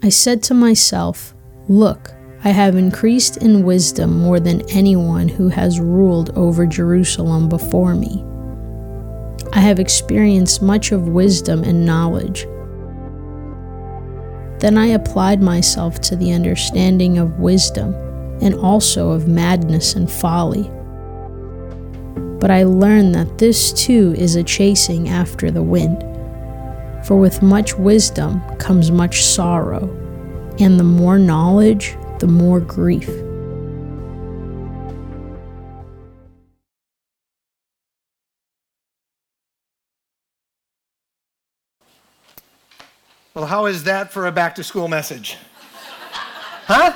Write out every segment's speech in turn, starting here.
I said to myself, Look, I have increased in wisdom more than anyone who has ruled over Jerusalem before me. I have experienced much of wisdom and knowledge. Then I applied myself to the understanding of wisdom and also of madness and folly. But I learned that this too is a chasing after the wind. For with much wisdom comes much sorrow, and the more knowledge, the more grief. Well, how is that for a back to school message? huh?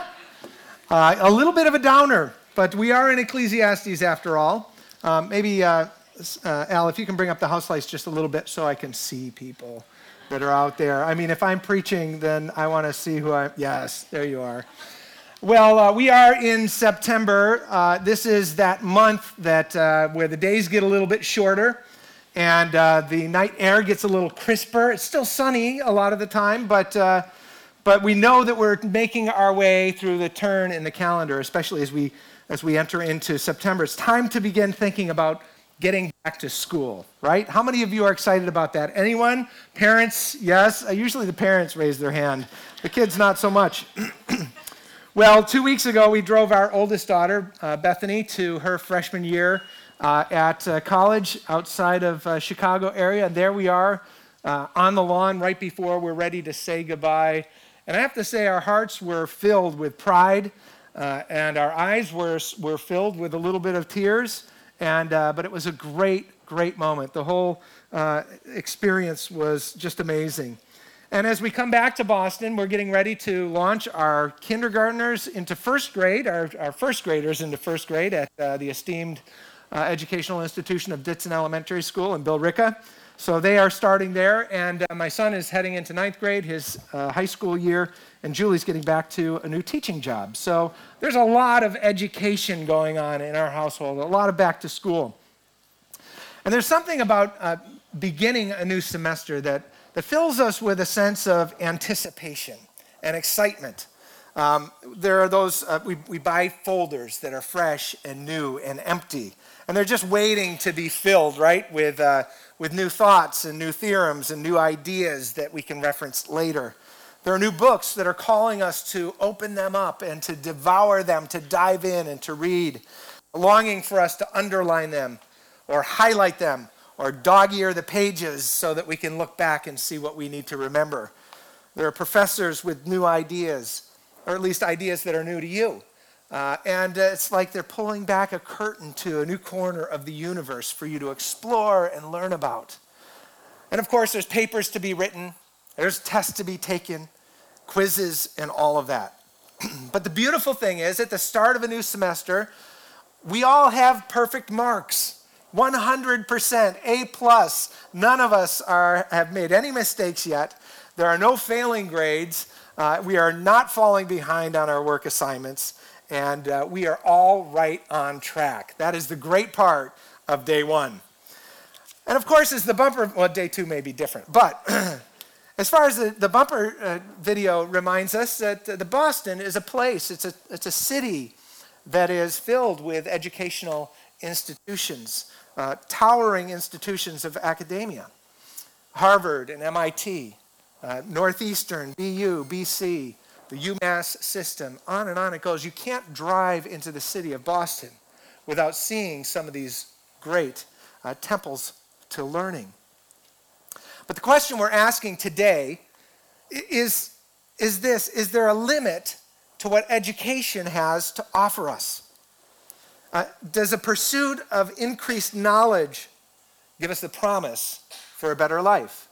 Uh, a little bit of a downer, but we are in Ecclesiastes after all. Um, maybe, uh, uh, Al, if you can bring up the house lights just a little bit so I can see people that are out there. I mean, if I'm preaching, then I want to see who I. Yes, there you are. Well, uh, we are in September. Uh, this is that month that uh, where the days get a little bit shorter, and uh, the night air gets a little crisper. It's still sunny a lot of the time, but uh, but we know that we're making our way through the turn in the calendar, especially as we as we enter into September. It's time to begin thinking about getting back to school, right? How many of you are excited about that? Anyone? Parents? Yes. Uh, usually the parents raise their hand. The kids not so much. Well, two weeks ago, we drove our oldest daughter, uh, Bethany, to her freshman year uh, at uh, college outside of uh, Chicago area. And there we are uh, on the lawn right before we're ready to say goodbye. And I have to say, our hearts were filled with pride, and our eyes were, were filled with a little bit of tears. And, but it was a great, great moment. The whole experience was just amazing. And as we come back to Boston, we're getting ready to launch our kindergartners into first grade, our, our first graders into first grade at uh, the esteemed uh, educational institution of Ditson Elementary School in Billerica. So they are starting there, and uh, my son is heading into ninth grade, his uh, high school year, and Julie's getting back to a new teaching job. So there's a lot of education going on in our household, a lot of back to school. And there's something about uh, beginning a new semester that that fills us with a sense of anticipation and excitement. Um, there are those, uh, we, we buy folders that are fresh and new and empty, and they're just waiting to be filled, right, with, uh, with new thoughts and new theorems and new ideas that we can reference later. There are new books that are calling us to open them up and to devour them, to dive in and to read, longing for us to underline them or highlight them or dog ear the pages so that we can look back and see what we need to remember. There are professors with new ideas, or at least ideas that are new to you. Uh, and uh, it's like they're pulling back a curtain to a new corner of the universe for you to explore and learn about. And of course, there's papers to be written, there's tests to be taken, quizzes, and all of that. but the beautiful thing is, at the start of a new semester, we all have perfect marks. 100% A plus. None of us are, have made any mistakes yet. There are no failing grades. Uh, we are not falling behind on our work assignments. And uh, we are all right on track. That is the great part of day one. And of course, as the bumper, well, day two may be different. But as far as the, the bumper uh, video reminds us that the Boston is a place, it's a, it's a city that is filled with educational institutions uh, towering institutions of academia Harvard and MIT, uh, Northeastern, BU, BC, the UMass system, on and on it goes. You can't drive into the city of Boston without seeing some of these great uh, temples to learning. But the question we're asking today is, is this Is there a limit to what education has to offer us? Uh, does a pursuit of increased knowledge give us the promise for a better life?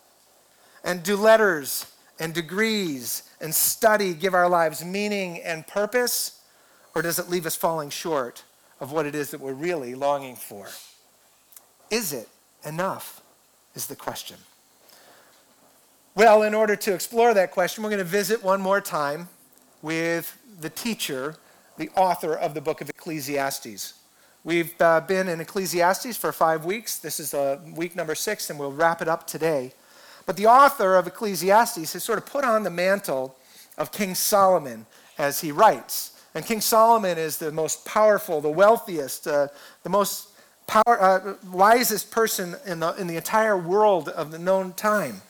And do letters and degrees and study give our lives meaning and purpose? Or does it leave us falling short of what it is that we're really longing for? Is it enough? Is the question. Well, in order to explore that question, we're going to visit one more time with the teacher the author of the book of Ecclesiastes. We've uh, been in Ecclesiastes for five weeks. This is uh, week number six, and we'll wrap it up today. But the author of Ecclesiastes has sort of put on the mantle of King Solomon as he writes. And King Solomon is the most powerful, the wealthiest, uh, the most power, uh, wisest person in the, in the entire world of the known time.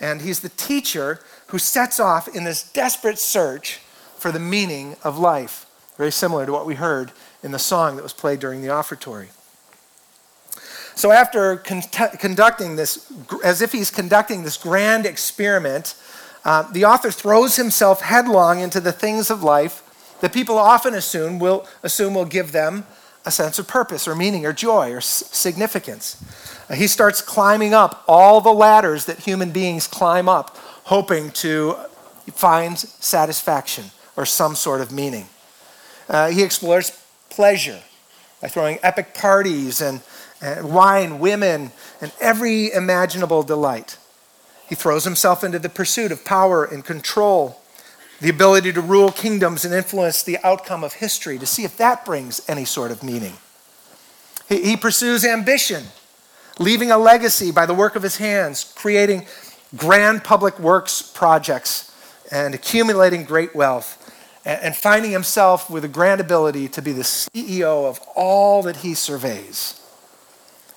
And he's the teacher who sets off in this desperate search for the meaning of life. Very similar to what we heard in the song that was played during the offertory. So, after con- conducting this, as if he's conducting this grand experiment, uh, the author throws himself headlong into the things of life that people often assume will, assume will give them a sense of purpose or meaning or joy or s- significance. Uh, he starts climbing up all the ladders that human beings climb up, hoping to find satisfaction or some sort of meaning. Uh, he explores pleasure by throwing epic parties and, and Uh, wine, women, and every imaginable delight. He throws himself into the pursuit of power and control, the ability to rule kingdoms and influence the outcome of history to see if that brings any sort of meaning. He, he pursues ambition, leaving a legacy by the work of his hands, creating grand public works projects and accumulating great wealth and finding himself with a grand ability to be the CEO of all that he surveys.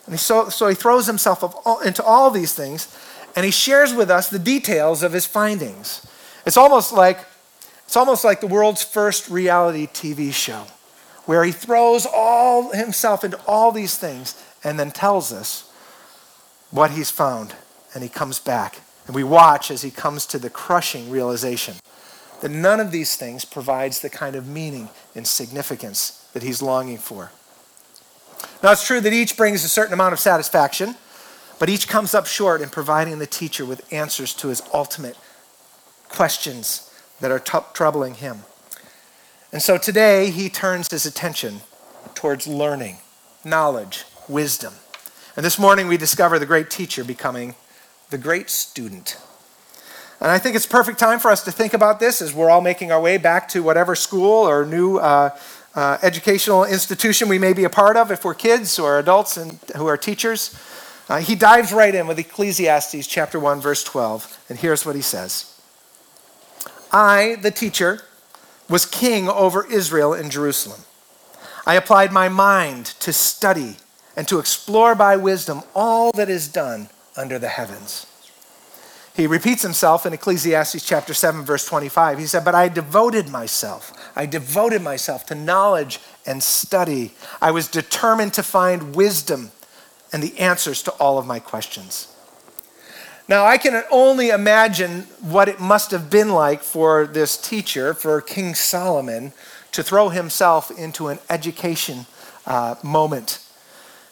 And so, so he throws himself into all these things and he shares with us the details of his findings. It's almost like, it's almost like the world's first reality TV show, where he throws all himself into all these things and then tells us what he's found. And he comes back. And we watch as he comes to the crushing realization that none of these things provides the kind of meaning and significance that he's longing for. Now, it's true that each brings a certain amount of satisfaction, but each comes up short in providing the teacher with answers to his ultimate questions that are t- troubling him. And so today, he turns his attention towards learning, knowledge, wisdom. And this morning, we discover the great teacher becoming the great student. And I think it's perfect time for us to think about this as we're all making our way back to whatever school or new uh, uh, educational institution we may be a part of, if we're kids or adults and who are teachers. Uh, he dives right in with Ecclesiastes chapter 1, verse 12. And here's what he says I, the teacher, was king over Israel in Jerusalem. I applied my mind to study and to explore by wisdom all that is done under the heavens. He repeats himself in Ecclesiastes chapter 7, verse 25. He said, But I devoted myself. I devoted myself to knowledge and study. I was determined to find wisdom and the answers to all of my questions. Now, I can only imagine what it must have been like for this teacher, for King Solomon, to throw himself into an education uh, moment.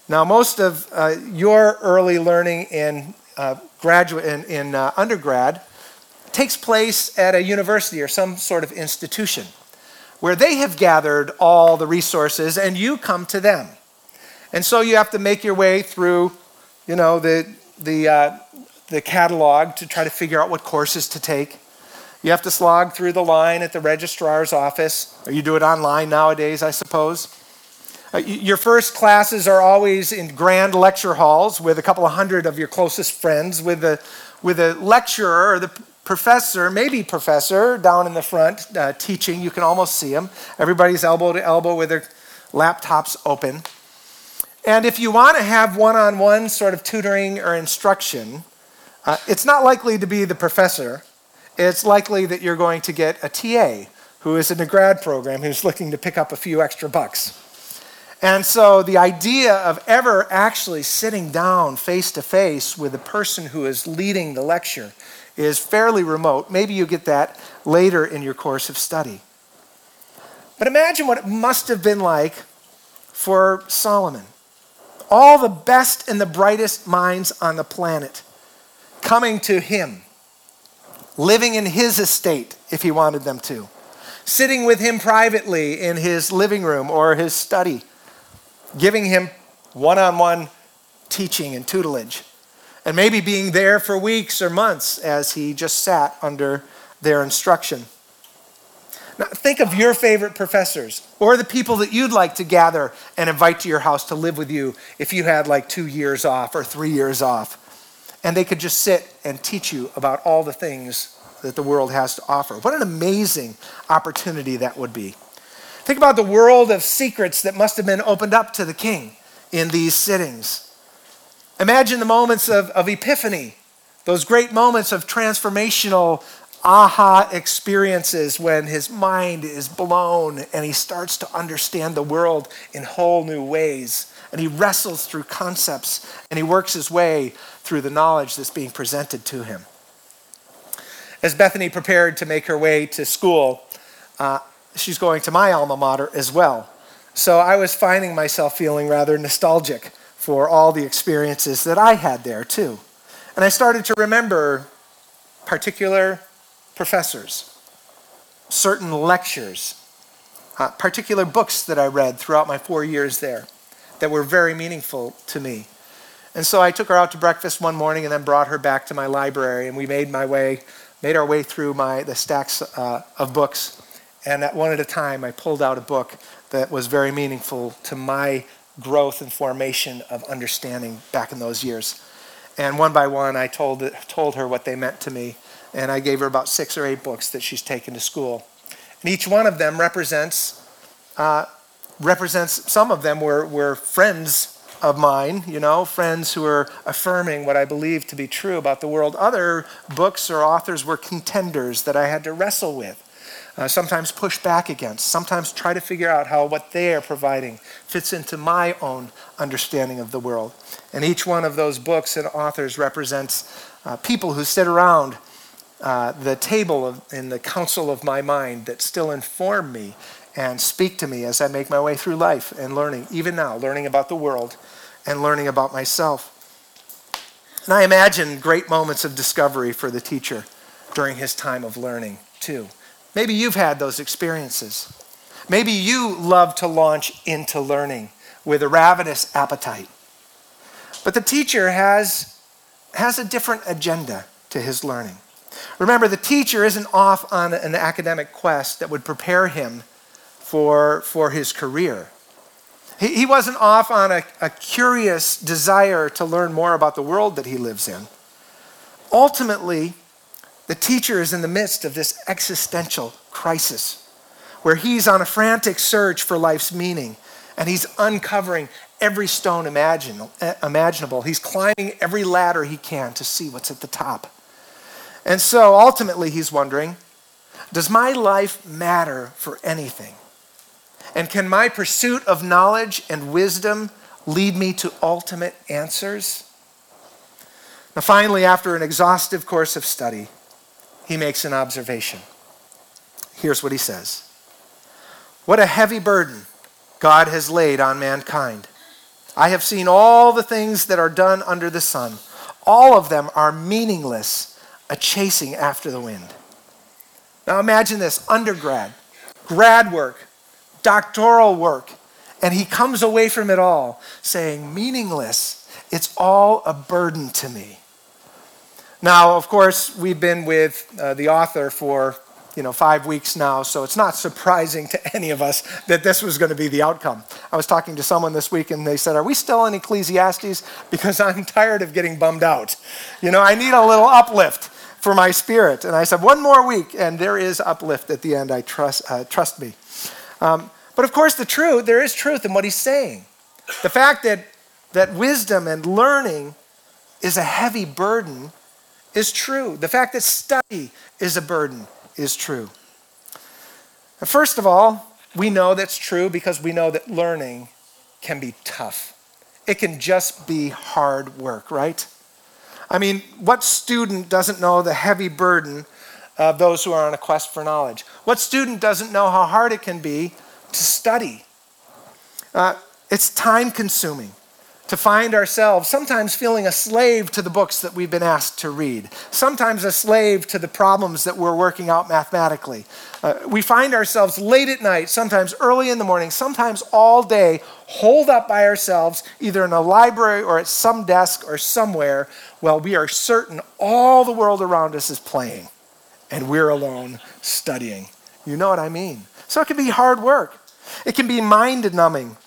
Now, most of uh, your early learning in uh, graduate in, in uh, undergrad takes place at a university or some sort of institution where they have gathered all the resources and you come to them. And so you have to make your way through, you know, the, the, uh, the catalog to try to figure out what courses to take. You have to slog through the line at the registrar's office, or you do it online nowadays, I suppose. Uh, your first classes are always in grand lecture halls with a couple of hundred of your closest friends, with a, with a lecturer or the professor, maybe professor, down in the front uh, teaching. You can almost see him. Everybody's elbow to elbow with their laptops open. And if you want to have one on one sort of tutoring or instruction, uh, it's not likely to be the professor. It's likely that you're going to get a TA who is in a grad program who's looking to pick up a few extra bucks. And so the idea of ever actually sitting down face to face with the person who is leading the lecture is fairly remote. Maybe you get that later in your course of study. But imagine what it must have been like for Solomon. All the best and the brightest minds on the planet coming to him, living in his estate if he wanted them to, sitting with him privately in his living room or his study giving him one on one teaching and tutelage, and maybe being there for weeks or months as he just sat under their instruction. Now, think of your favorite professors or the people that you'd like to gather and invite to your house to live with you if you had like two years off or three years off. And they could just sit and teach you about all the things that the world has to offer. What an amazing opportunity that would be. Think about the world of secrets that must have been opened up to the king in these sittings. Imagine the moments of, of epiphany, those great moments of transformational aha experiences when his mind is blown and he starts to understand the world in whole new ways. And he wrestles through concepts and he works his way through the knowledge that's being presented to him. As Bethany prepared to make her way to school, uh, she's going to my alma mater as well. So I was finding myself feeling rather nostalgic for all the experiences that I had there too. And I started to remember particular professors, certain lectures, uh, particular books that I read throughout my four years there that were very meaningful to me. And so I took her out to breakfast one morning and then brought her back to my library, and we made my way, made our way through my the stacks uh, of books and at one at a time, I pulled out a book that was very meaningful to my growth and formation of understanding back in those years. And one by one, I told, told her what they meant to me. And I gave her about six or eight books that she's taken to school. And each one of them represents, uh, represents some of them were, were friends of mine, you know, friends who are affirming what I believe to be true about the world. Other books or authors were contenders that I had to wrestle with uh, sometimes push back against, sometimes try to figure out how what they are providing fits into my own understanding of the world. And each one of those books and authors represents uh, people who sit around uh, the table of, in the council of my mind that still inform me and speak to me as I make my way through life and learning, even now, learning about the world and learning about myself. And I imagine great moments of discovery for the teacher during his time of learning, too. Maybe you've had those experiences. Maybe you love to launch into learning with a ravenous appetite. But the teacher has, has a different agenda to his learning. Remember, the teacher isn't off on an academic quest that would prepare him for, for his career. He, he wasn't off on a, a curious desire to learn more about the world that he lives in. Ultimately, the teacher is in the midst of this existential crisis where he's on a frantic search for life's meaning and he's uncovering every stone imaginable. He's climbing every ladder he can to see what's at the top. And so ultimately, he's wondering Does my life matter for anything? And can my pursuit of knowledge and wisdom lead me to ultimate answers? Now, finally, after an exhaustive course of study, he makes an observation. Here's what he says What a heavy burden God has laid on mankind. I have seen all the things that are done under the sun. All of them are meaningless, a chasing after the wind. Now imagine this undergrad, grad work, doctoral work, and he comes away from it all saying, meaningless, it's all a burden to me. Now, of course, we've been with uh, the author for you know five weeks now, so it's not surprising to any of us that this was going to be the outcome. I was talking to someone this week, and they said, "Are we still in Ecclesiastes?" Because I'm tired of getting bummed out. You know, I need a little uplift for my spirit. And I said, "One more week, and there is uplift at the end. I trust. Uh, trust me." Um, but of course, the truth there is truth in what he's saying. The fact that that wisdom and learning is a heavy burden is true. The fact that study is a burden is true. First of all, we know that's true because we know that learning can be tough. It can just be hard work, right? I mean, what student doesn't know the heavy burden of those who are on a quest for knowledge? What student doesn't know how hard it can be to study? Uh, it's time consuming to find ourselves sometimes feeling a slave to the books that we've been asked to read, sometimes a slave to the problems that we're working out mathematically. Uh, we find ourselves late at night, sometimes early in the morning, sometimes all day, holed up by ourselves, either in a library or at some desk or somewhere, while we are certain all the world around us is playing and we're alone studying. You know what I mean? So it can be hard work, it can be mind numbing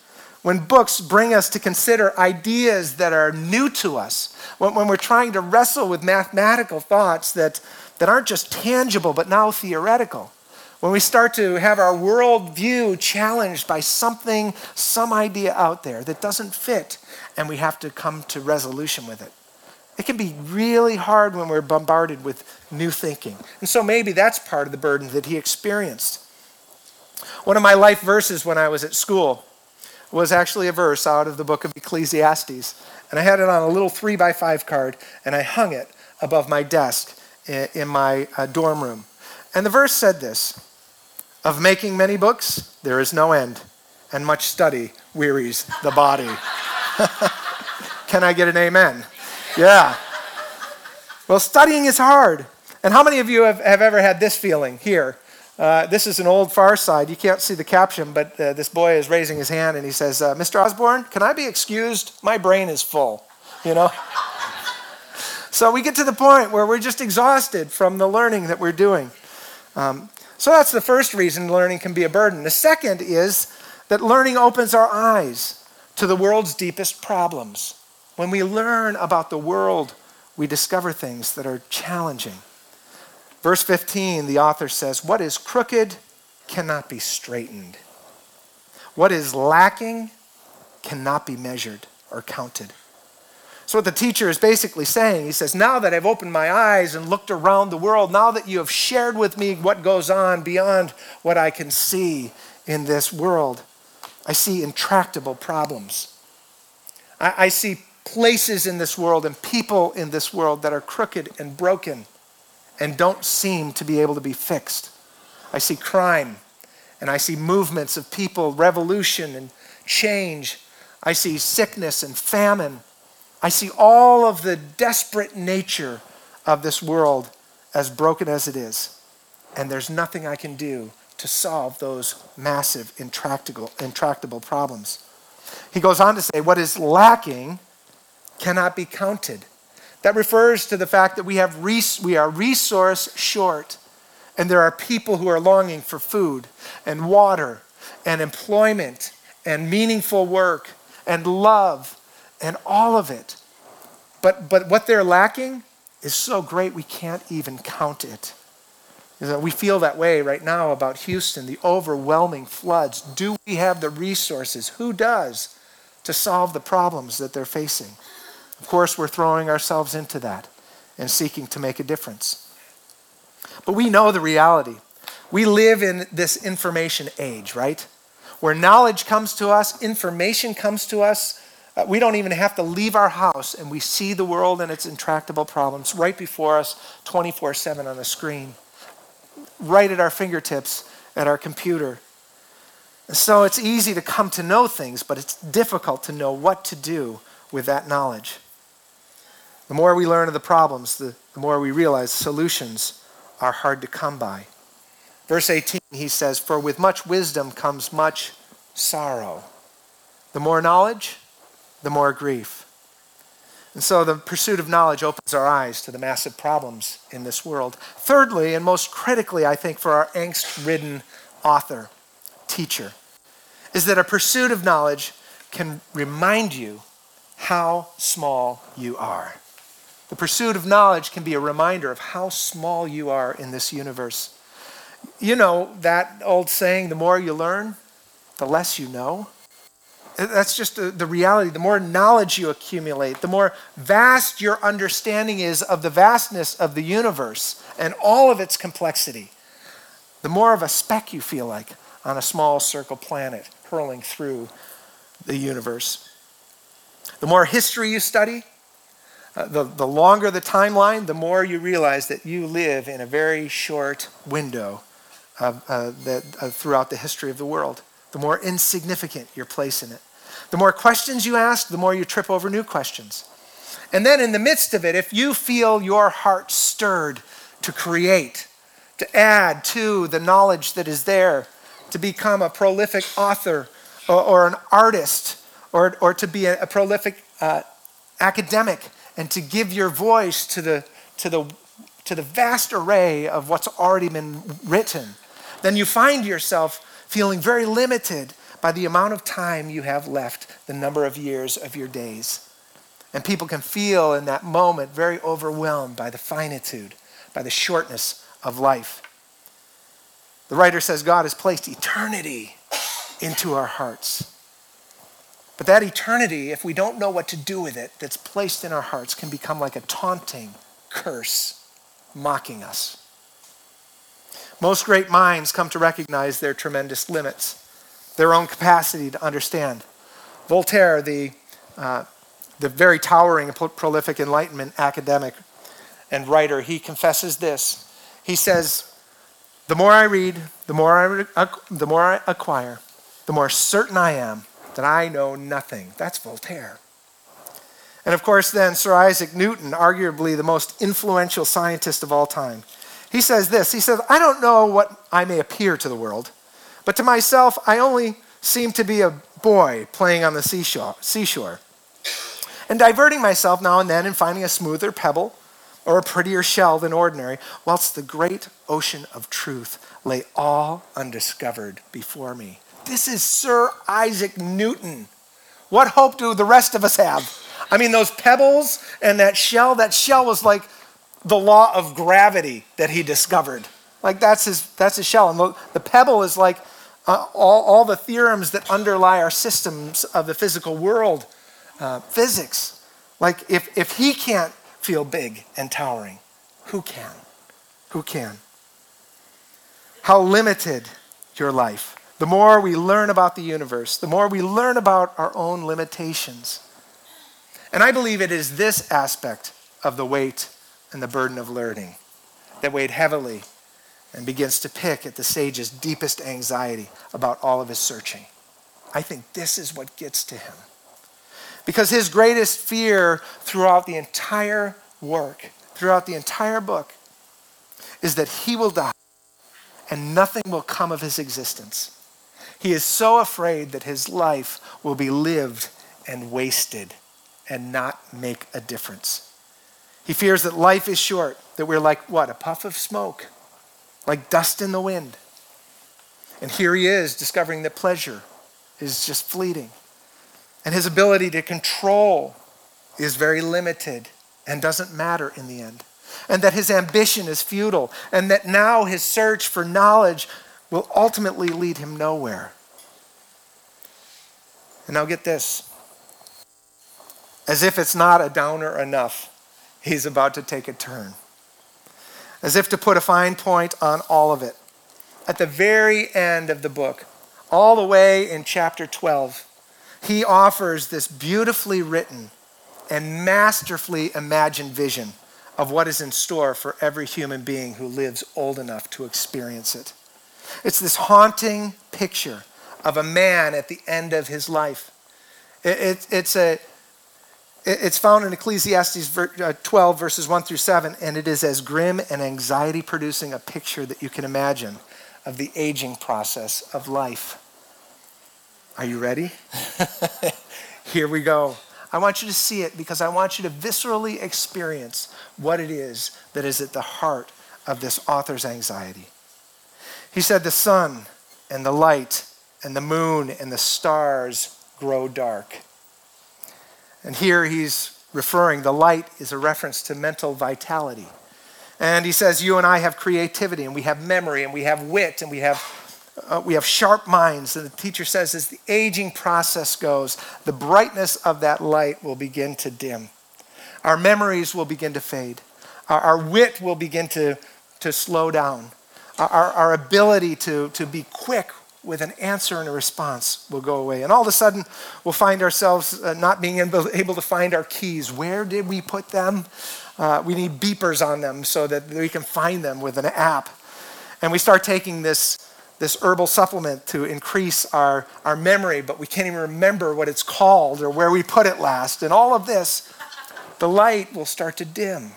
when books bring us to consider ideas that are new to us, when, when we're trying to wrestle with mathematical thoughts that, that aren't just tangible but now theoretical, when we start to have our worldview challenged by something, some idea out there that doesn't fit, and we have to come to resolution with it. It can be really hard when we're bombarded with new thinking. And so maybe that's part of the burden that he experienced. One of my life verses when I was at school was actually a verse out of the book of Ecclesiastes. And I had it on a little three by five card, and I hung it above my desk in my uh, dorm room. And the verse said this Of making many books, there is no end, and much study wearies the body. Can I get an amen? Yeah. Well, studying is hard. And how many of you have, have ever had this feeling here? Uh, this is an old Far Side. You can't see the caption, but uh, this boy is raising his hand and he says, uh, Mr. Osborne, can I be excused? My brain is full. You know? so we get to the point where we're just exhausted from the learning that we're doing. Um, so that's the first reason learning can be a burden. The second is that learning opens our eyes to the world's deepest problems. When we learn about the world, we discover things that are challenging. Verse 15, the author says, What is crooked cannot be straightened. What is lacking cannot be measured or counted. So, what the teacher is basically saying, he says, Now that I've opened my eyes and looked around the world, now that you have shared with me what goes on beyond what I can see in this world, I see intractable problems. I, I see places in this world and people in this world that are crooked and broken and don't seem to be able to be fixed. I see crime and I see movements of people, revolution and change. I see sickness and famine. I see all of the desperate nature of this world as broken as it is. And there's nothing I can do to solve those massive, intractable, intractable problems. He goes on to say, What is lacking cannot be counted. That refers to the fact that we, have res- we are resource short, and there are people who are longing for food and water and employment and meaningful work and love and all of it. But, but what they're lacking is so great we can't even count it. We feel that way right now about Houston, the overwhelming floods. Do we have the resources? Who does to solve the problems that they're facing? Of course, we're throwing ourselves into that and seeking to make a difference. But we know the reality. We live in this information age, right? Where knowledge comes to us, information comes to us. Uh, we don't even have to leave our house and we see the world and its intractable problems right before us 24 7 on a screen, right at our fingertips at our computer. So it's easy to come to know things, but it's difficult to know what to do with that knowledge. The more we learn of the problems, the, the more we realize solutions are hard to come by. Verse 18, he says, For with much wisdom comes much sorrow. The more knowledge, the more grief. And so the pursuit of knowledge opens our eyes to the massive problems in this world. Thirdly, and most critically, I think, for our angst ridden author, teacher, is that a pursuit of knowledge can remind you how small you are. The pursuit of knowledge can be a reminder of how small you are in this universe. You know that old saying, the more you learn, the less you know. Uh, that's just the, the, reality. The more knowledge you accumulate, the more vast your understanding is of the vastness of the universe and all of its complexity, the more of a speck you feel like on a small circle planet hurling through the universe. The more history you study, uh, the, the longer the timeline, the more you realize that you live in a very short window uh, that, uh, throughout the history of the world. The more insignificant your place in it. The more questions you ask, the more you trip over new questions. And then in the midst of it, if you feel your heart stirred to create, to add to the knowledge that is there, to become a prolific author or, or an artist, or, or to be a, a prolific uh, academic, and to give your voice to the, to the, to the vast array of what's already been written, then you find yourself feeling very limited by the amount of time you have left, the number of years of your days. And people can feel in that moment very overwhelmed by the finitude, by the shortness of life. The writer says God has placed eternity into our hearts. But that eternity, if we don't know what to do with it, that's placed in our hearts, can become like a taunting curse, mocking us. Most great minds come to recognize their tremendous limits, their own capacity to understand. Voltaire, the, uh, the very towering and prolific Enlightenment academic and writer, he confesses this. He says, The more I read, the more I, the more I acquire, the more certain I am that I know nothing. That's Voltaire. And of course, then, Sir Isaac Newton, arguably the most influential scientist of all time, he says this He says, I don't know what I may appear to the world, but to myself, I only seem to be a boy playing on the seashore, seashore and diverting myself now and then and finding a smoother pebble or a prettier shell than ordinary, whilst the great ocean of truth lay all undiscovered before me. This is Sir Isaac Newton. What hope do the rest of us have? I mean, those pebbles and that shell, that shell was like the law of gravity that he discovered. Like that's his, that's his shell. And the, pebble is like uh, all, all the theorems that underlie our systems of the physical world, uh, physics. Like if, if he can't feel big and towering, who can? Who can? How limited your life. The more we learn about the universe, the more we learn about our own limitations. And I believe it is this aspect of the weight and the burden of learning that weighed heavily and begins to pick at the sage's deepest anxiety about all of his searching. I think this is what gets to him. Because his greatest fear throughout the entire work, throughout the entire book, is that he will die and nothing will come of his existence. He is so afraid that his life will be lived and wasted and not make a difference. He fears that life is short, that we're like what? A puff of smoke, like dust in the wind. And here he is discovering that pleasure is just fleeting. And his ability to control is very limited and doesn't matter in the end. And that his ambition is futile, and that now his search for knowledge will ultimately lead him nowhere. And now get this as if it's not a downer enough he's about to take a turn. As if to put a fine point on all of it. At the very end of the book, all the way in chapter 12, he offers this beautifully written and masterfully imagined vision of what is in store for every human being who lives old enough to experience it. It's this haunting picture of a man at the end of his life. It, it, it's a it's found in Ecclesiastes uh, 12, verses 1 through 7, and it is as grim and anxiety producing a picture that you can imagine of the aging process of life. Are you ready? Here we go. I want you to see it because I want you to viscerally experience what it is that is at the heart of this author's anxiety. He said, The sun and the light and the moon and the stars grow dark and here he's referring, the light is a reference to mental vitality. And he says, You and I have creativity, and we have memory, and we have wit, and we have, uh, we have sharp minds. And the teacher says, as the aging process goes, the brightness of that light will begin to dim. Our memories will begin to fade. Our, our wit will begin to, to slow down. Our, our ability to, to be quick with an answer and a response will go away. And all of a sudden, we'll find ourselves uh, not being able, able, to find our keys. Where did we put them? Uh, we need beepers on them so that we can find them with an app. And we start taking this, this herbal supplement to increase our, our memory, but we can't even remember what it's called or where we put it last. And all of this, the light will start to dim.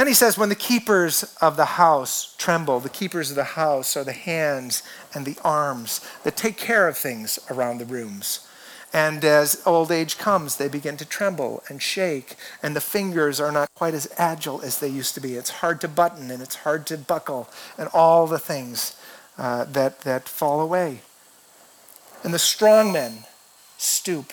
Then he says, when the keepers of the house tremble, the keepers of the house are the hands and the arms that take care of things around the rooms. And as old age comes, they begin to tremble and shake, and the fingers are not quite as agile as they used to be. It's hard to button and it's hard to buckle, and all the things uh, that, that fall away. And the strong men stoop.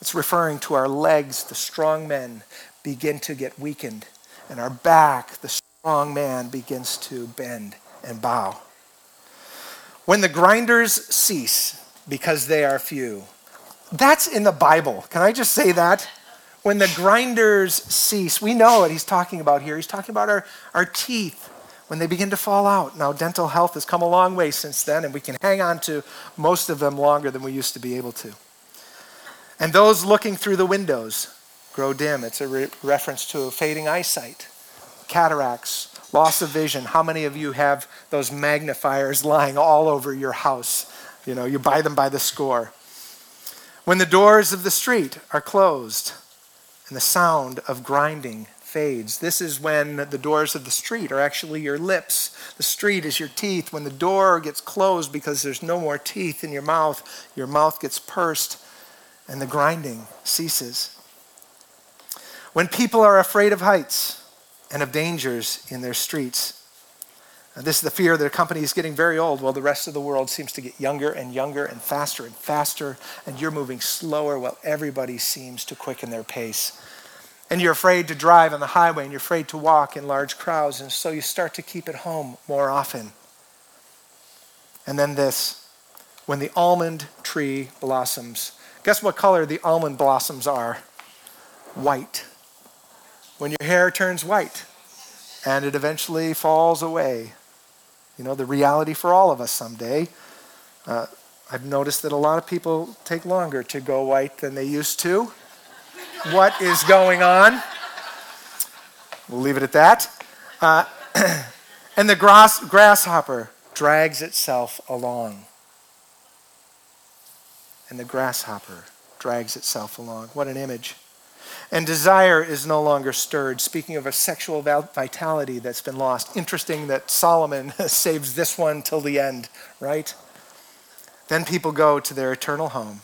It's referring to our legs, the strong men begin to get weakened, and our back, the strong man begins to bend and bow. When the grinders cease because they are few. That's in the Bible. Can I just say that? When the grinders cease, we know what he's talking about here. He's talking about our, our teeth when they begin to fall out. Now, dental health has come a long way since then, and we can hang on to most of them longer than we used to be able to. And those looking through the windows grow dim. It's a re- reference to fading eyesight, cataracts, loss of vision. How many of you have those magnifiers lying all over your house? You know, you buy them by the score. When the doors of the street are closed and the sound of grinding fades, this is when the doors of the street are actually your lips. The street is your teeth. When the door gets closed because there's no more teeth in your mouth, your mouth gets pursed and the grinding ceases. When people are afraid of heights and of dangers in their streets, this is the fear that a company is getting very old while the rest of the world seems to get younger and younger and faster and faster, and you're moving slower while everybody seems to quicken their pace. And you're afraid to drive on the highway and you're afraid to walk in large crowds, and so you start to keep it home more often. And then this when the almond tree blossoms. Guess what color the almond blossoms are? White. When your hair turns white and it eventually falls away, you know, the reality for all of us someday. Uh, I've noticed that a lot of people take longer to go white than they used to. what is going on? We'll leave it at that. Uh, and the grass, grasshopper drags itself along. And the grasshopper drags itself along. What an image. And desire is no longer stirred. Speaking of a sexual vitality that's been lost. Interesting that Solomon saves this one till the end, right? Then people go to their eternal home,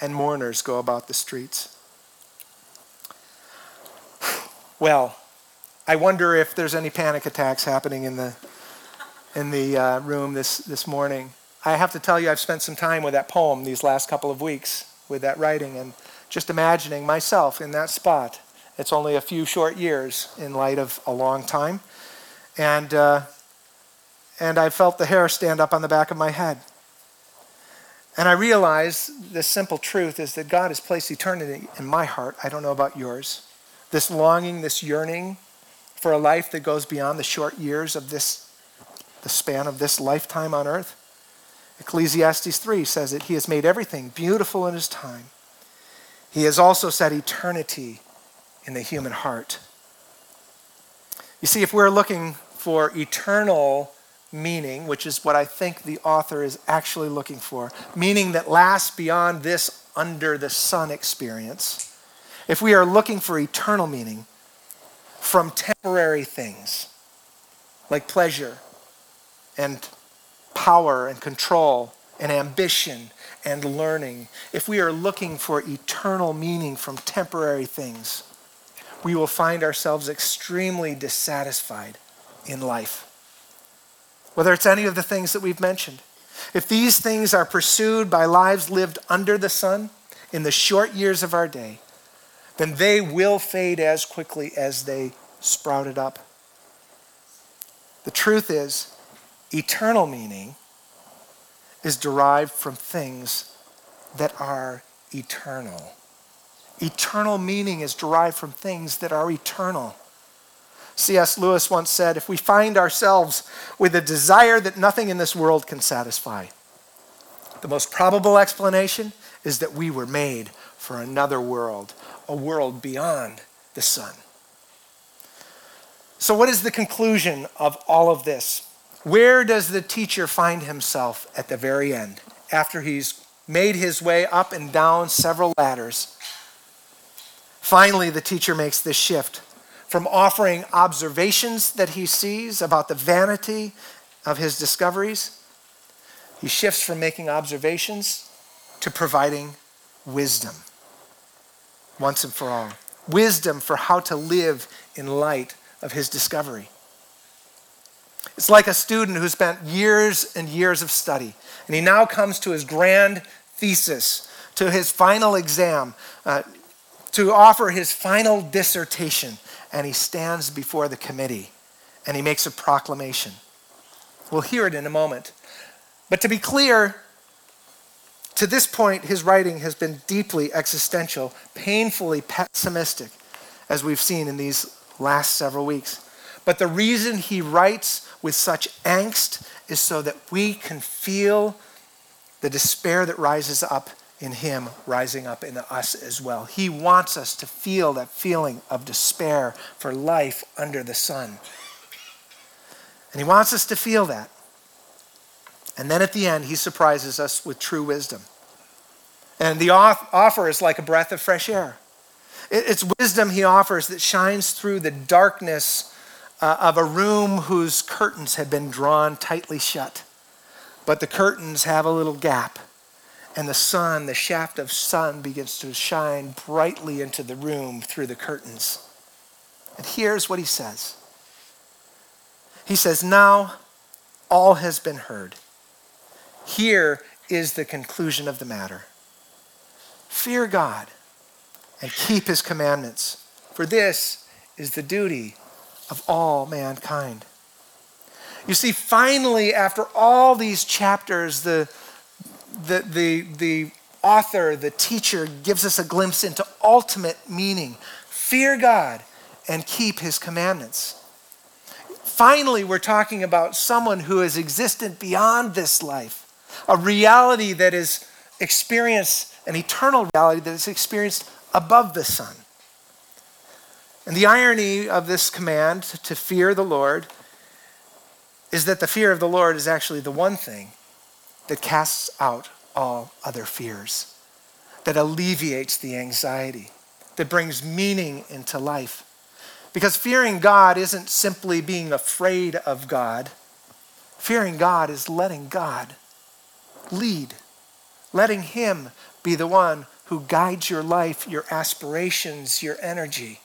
and mourners go about the streets. Well, I wonder if there's any panic attacks happening in the, in the uh, room this, this morning. I have to tell you, I've spent some time with that poem these last couple of weeks, with that writing, and just imagining myself in that spot. It's only a few short years in light of a long time. And, uh, and I felt the hair stand up on the back of my head. And I realized the simple truth is that God has placed eternity in my heart. I don't know about yours. This longing, this yearning for a life that goes beyond the short years of this, the span of this lifetime on earth. Ecclesiastes 3 says that He has made everything beautiful in His time. He has also set eternity in the human heart. You see, if we're looking for eternal meaning, which is what I think the author is actually looking for, meaning that lasts beyond this under the sun experience, if we are looking for eternal meaning from temporary things like pleasure and power and control and ambition and learning, if we are looking for eternal meaning from temporary things, we will find ourselves extremely dissatisfied in life. Whether it's any of the things that we've mentioned. If these things are pursued by lives lived under the sun in the short years of our day, then they will fade as quickly as they sprouted up. The truth is, eternal meaning is derived from things that are eternal. Eternal meaning is derived from things that are eternal. C.S. Lewis once said if we find ourselves with a desire that nothing in this world can satisfy, the most probable explanation is that we were made for another world, a world beyond the sun. So, what is the conclusion of all of this? Where does the teacher find himself at the very end after he's made his way up and down several ladders? Finally, the teacher makes this shift from offering observations that he sees about the vanity of his discoveries. He shifts from making observations to providing wisdom once and for all. Wisdom for how to live in light of his discovery. It's like a student who spent years and years of study, and he now comes to his grand thesis, to his final exam, uh, to offer his final dissertation, and he stands before the committee and he makes a proclamation. We'll hear it in a moment. But to be clear, to this point, his writing has been deeply existential, painfully pessimistic, as we've seen in these last several weeks. But the reason he writes with such angst is so that we can feel the despair that rises up in him rising up in us as well. He wants us to feel that feeling of despair for life under the sun. And he wants us to feel that. And then at the end, he surprises us with true wisdom. And the offer is like a breath of fresh air. It's wisdom he offers that shines through the darkness uh, of a room whose curtains had been drawn tightly shut. But the curtains have a little gap, and the sun, the shaft of sun, begins to shine brightly into the room through the curtains. And here's what he says He says, Now all has been heard. Here is the conclusion of the matter fear God and keep his commandments, for this is the duty of all mankind. You see, finally, after all these chapters, the, the, the, the author, the teacher, gives us a glimpse into ultimate meaning fear God and keep his commandments. Finally, we're talking about someone who is existent beyond this life a reality that is experienced, an eternal reality that is experienced above the sun. And the irony of this command to fear the Lord is that the fear of the Lord is actually the one thing that casts out all other fears, that alleviates the anxiety, that brings meaning into life. Because fearing God isn't simply being afraid of God. Fearing God is letting God lead, letting Him be the one who guides your life, your aspirations, your energy.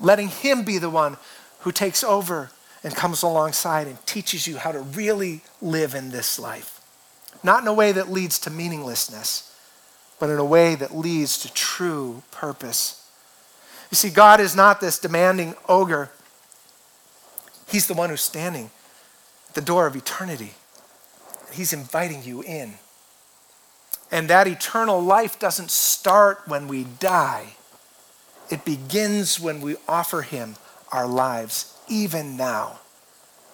Letting Him be the one who takes over and comes alongside and teaches you how to really live in this life. Not in a way that leads to meaninglessness, but in a way that leads to true purpose. You see, God is not this demanding ogre, He's the one who's standing at the door of eternity. He's inviting you in. And that eternal life doesn't start when we die, it begins when we offer Him our lives, even now.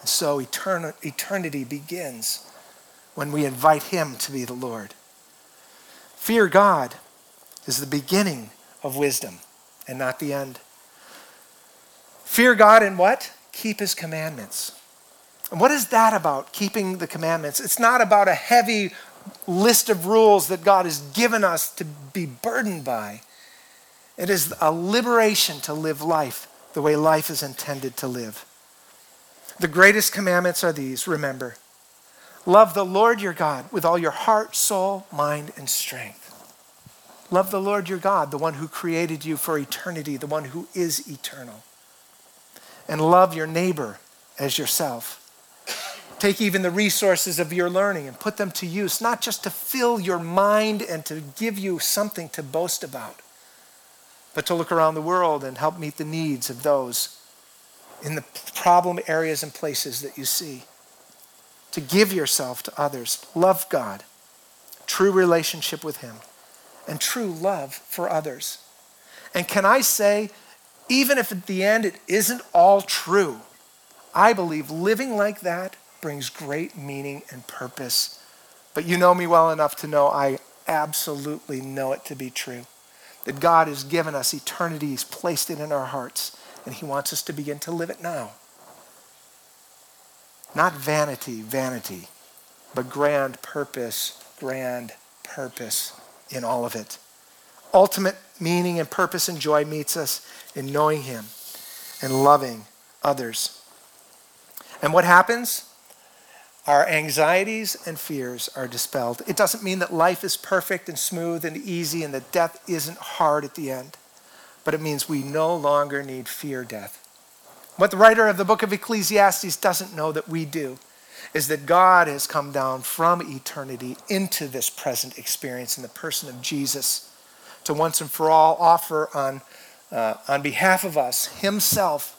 And so etern- eternity begins when we invite Him to be the Lord. Fear God is the beginning of wisdom and not the end. Fear God and what? Keep His commandments. And what is that about, keeping the commandments? It's not about a heavy list of rules that God has given us to be burdened by. It is a liberation to live life the way life is intended to live. The greatest commandments are these remember, love the Lord your God with all your heart, soul, mind, and strength. Love the Lord your God, the one who created you for eternity, the one who is eternal. And love your neighbor as yourself. Take even the resources of your learning and put them to use, not just to fill your mind and to give you something to boast about, but to look around the world and help meet the needs of those in the problem areas and places that you see. To give yourself to others, love God, true relationship with Him, and true love for others. And can I say, even if at the end it isn't all true, I believe living like that brings great meaning and purpose. But you know me well enough to know I absolutely know it to be true. That God has given us eternity, He's placed it in our hearts, and He wants us to begin to live it now. Not vanity, vanity, but grand purpose, grand purpose in all of it. Ultimate meaning and purpose and joy meets us in knowing Him and loving others. And what happens? Our anxieties and fears are dispelled. It doesn't mean that life is perfect and smooth and easy and that death isn't hard at the end, but it means we no longer need fear death. What the writer of the book of Ecclesiastes doesn't know that we do is that God has come down from eternity into this present experience in the person of Jesus to once and for all offer on, uh, on behalf of us Himself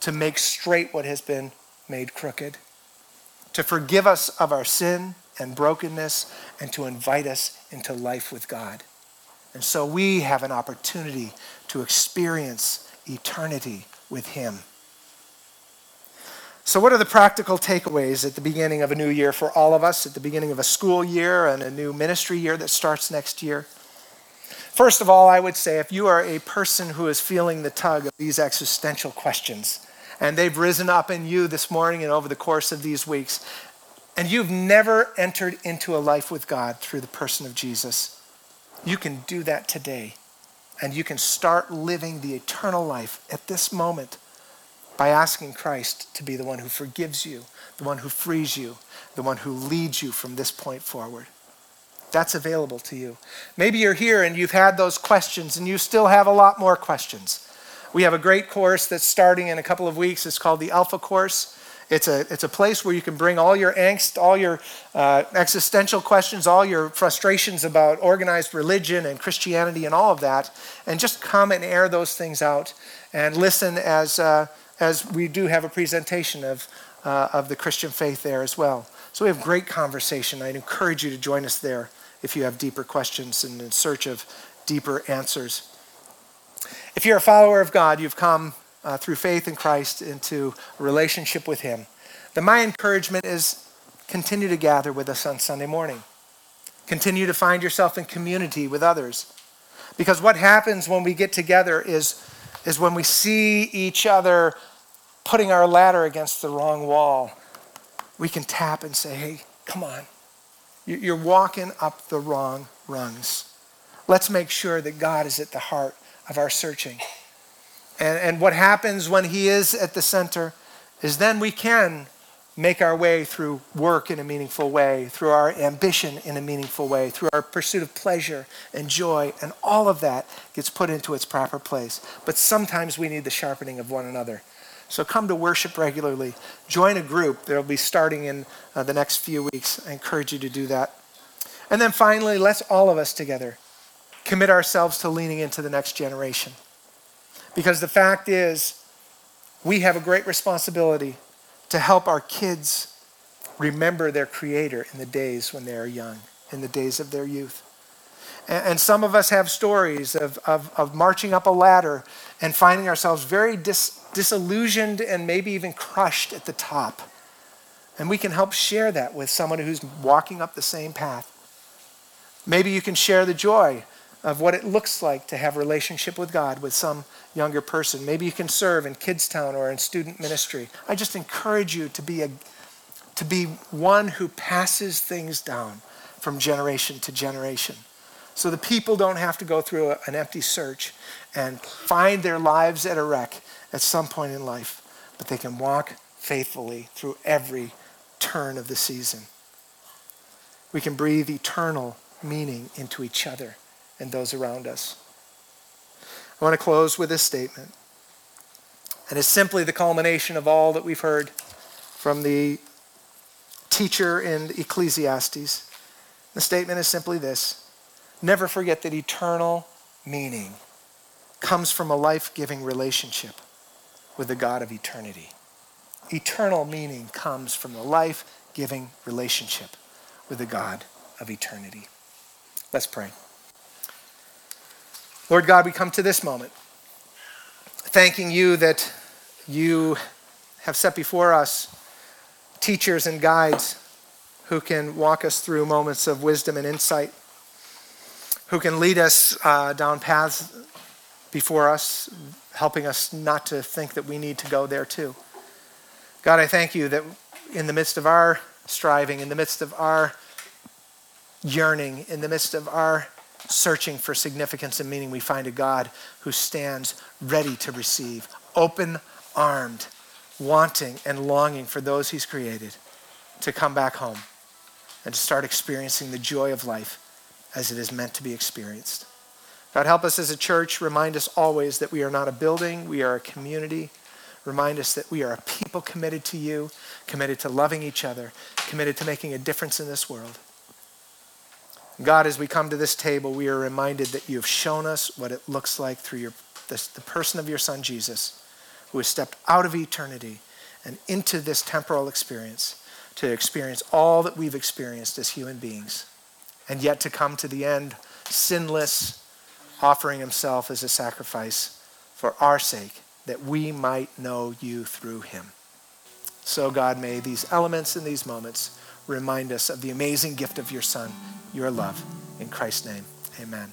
to make straight what has been made crooked, to forgive us of our sin and brokenness, and to invite us into life with God. And so we have an opportunity to experience eternity with Him. So, what are the practical takeaways at the beginning of a new year for all of us, at the beginning of a school year and a new ministry year that starts next year? First of all, I would say if you are a person who is feeling the tug of these existential questions, and they've risen up in you this morning and over the course of these weeks, and you've never entered into a life with God through the person of Jesus, you can do that today. And you can start living the eternal life at this moment by asking Christ to be the one who forgives you, the one who frees you, the one who leads you from this point forward. That's available to you. Maybe you're here and you've had those questions and you still have a lot more questions. We have a great course that's starting in a couple of weeks. It's called the Alpha Course. It's a, it's a place where you can bring all your angst, all your uh, existential questions, all your frustrations about organized religion and Christianity and all of that, and just come and air those things out and listen as, uh, as we do have a presentation of, uh, of the Christian faith there as well. So we have great conversation. I'd encourage you to join us there if you have deeper questions and in search of deeper answers. If you're a follower of God, you've come uh, through faith in Christ into a relationship with Him, then my encouragement is continue to gather with us on Sunday morning. Continue to find yourself in community with others. Because what happens when we get together is, is when we see each other putting our ladder against the wrong wall, we can tap and say, hey, come on. You're walking up the wrong rungs. Let's make sure that God is at the heart of our searching. And, and what happens when He is at the center is then we can make our way through work in a meaningful way, through our ambition in a meaningful way, through our pursuit of pleasure and joy, and all of that gets put into its proper place. But sometimes we need the sharpening of one another. So come to worship regularly. Join a group that will be starting in uh, the next few weeks. I encourage you to do that. And then finally, let's all of us together commit ourselves to leaning into the next generation. Because the fact is, we have a great responsibility to help our kids remember their Creator in the days when they are young, in the days of their youth. And, some of us have stories of, of, of, marching up a ladder and finding ourselves very dis, disillusioned and maybe even crushed at the top. And we can help share that with someone who's walking up the same path. Maybe you can share the joy of what it looks like to have a relationship with God with some younger person. Maybe you can serve in Kidstown or in student ministry. I just encourage you to be a to be one who passes things down from generation to generation. So the people don't have to go through a, an empty search and find their lives at a wreck at some point in life, but they can walk faithfully through every turn of the season. We can breathe eternal meaning into each other and those around us. I want to close with this statement. And it's simply the culmination of all that we've heard from the teacher in Ecclesiastes. The statement is simply this Never forget that eternal meaning comes from a life giving relationship with the God of eternity. Eternal meaning comes from the life giving relationship with the God of eternity. Let's pray. Lord God, we come to this moment thanking you that you have set before us teachers and guides who can walk us through moments of wisdom and insight, who can lead us uh, down paths before us, helping us not to think that we need to go there too. God, I thank you that in the midst of our striving, in the midst of our yearning, in the midst of our searching for significance and meaning, we find a God who stands ready to receive, open armed, wanting and longing for those he's created to come back home and to start experiencing the joy of life as it is meant to be experienced. God, help us as a church, remind us always that we are not a building, we are a community. Remind us that we are a people committed to you, committed to loving each other, committed to making a difference in this world. God, as we come to this table, we are reminded that you have shown us what it looks like through your, the, the person of your Son, Jesus, who has stepped out of eternity and into this temporal experience to experience all that we've experienced as human beings, and yet to come to the end sinless, offering himself as a sacrifice for our sake, that we might know you through him. So, God, may these elements and these moments remind us of the amazing gift of your Son, your love. In Christ's name, amen.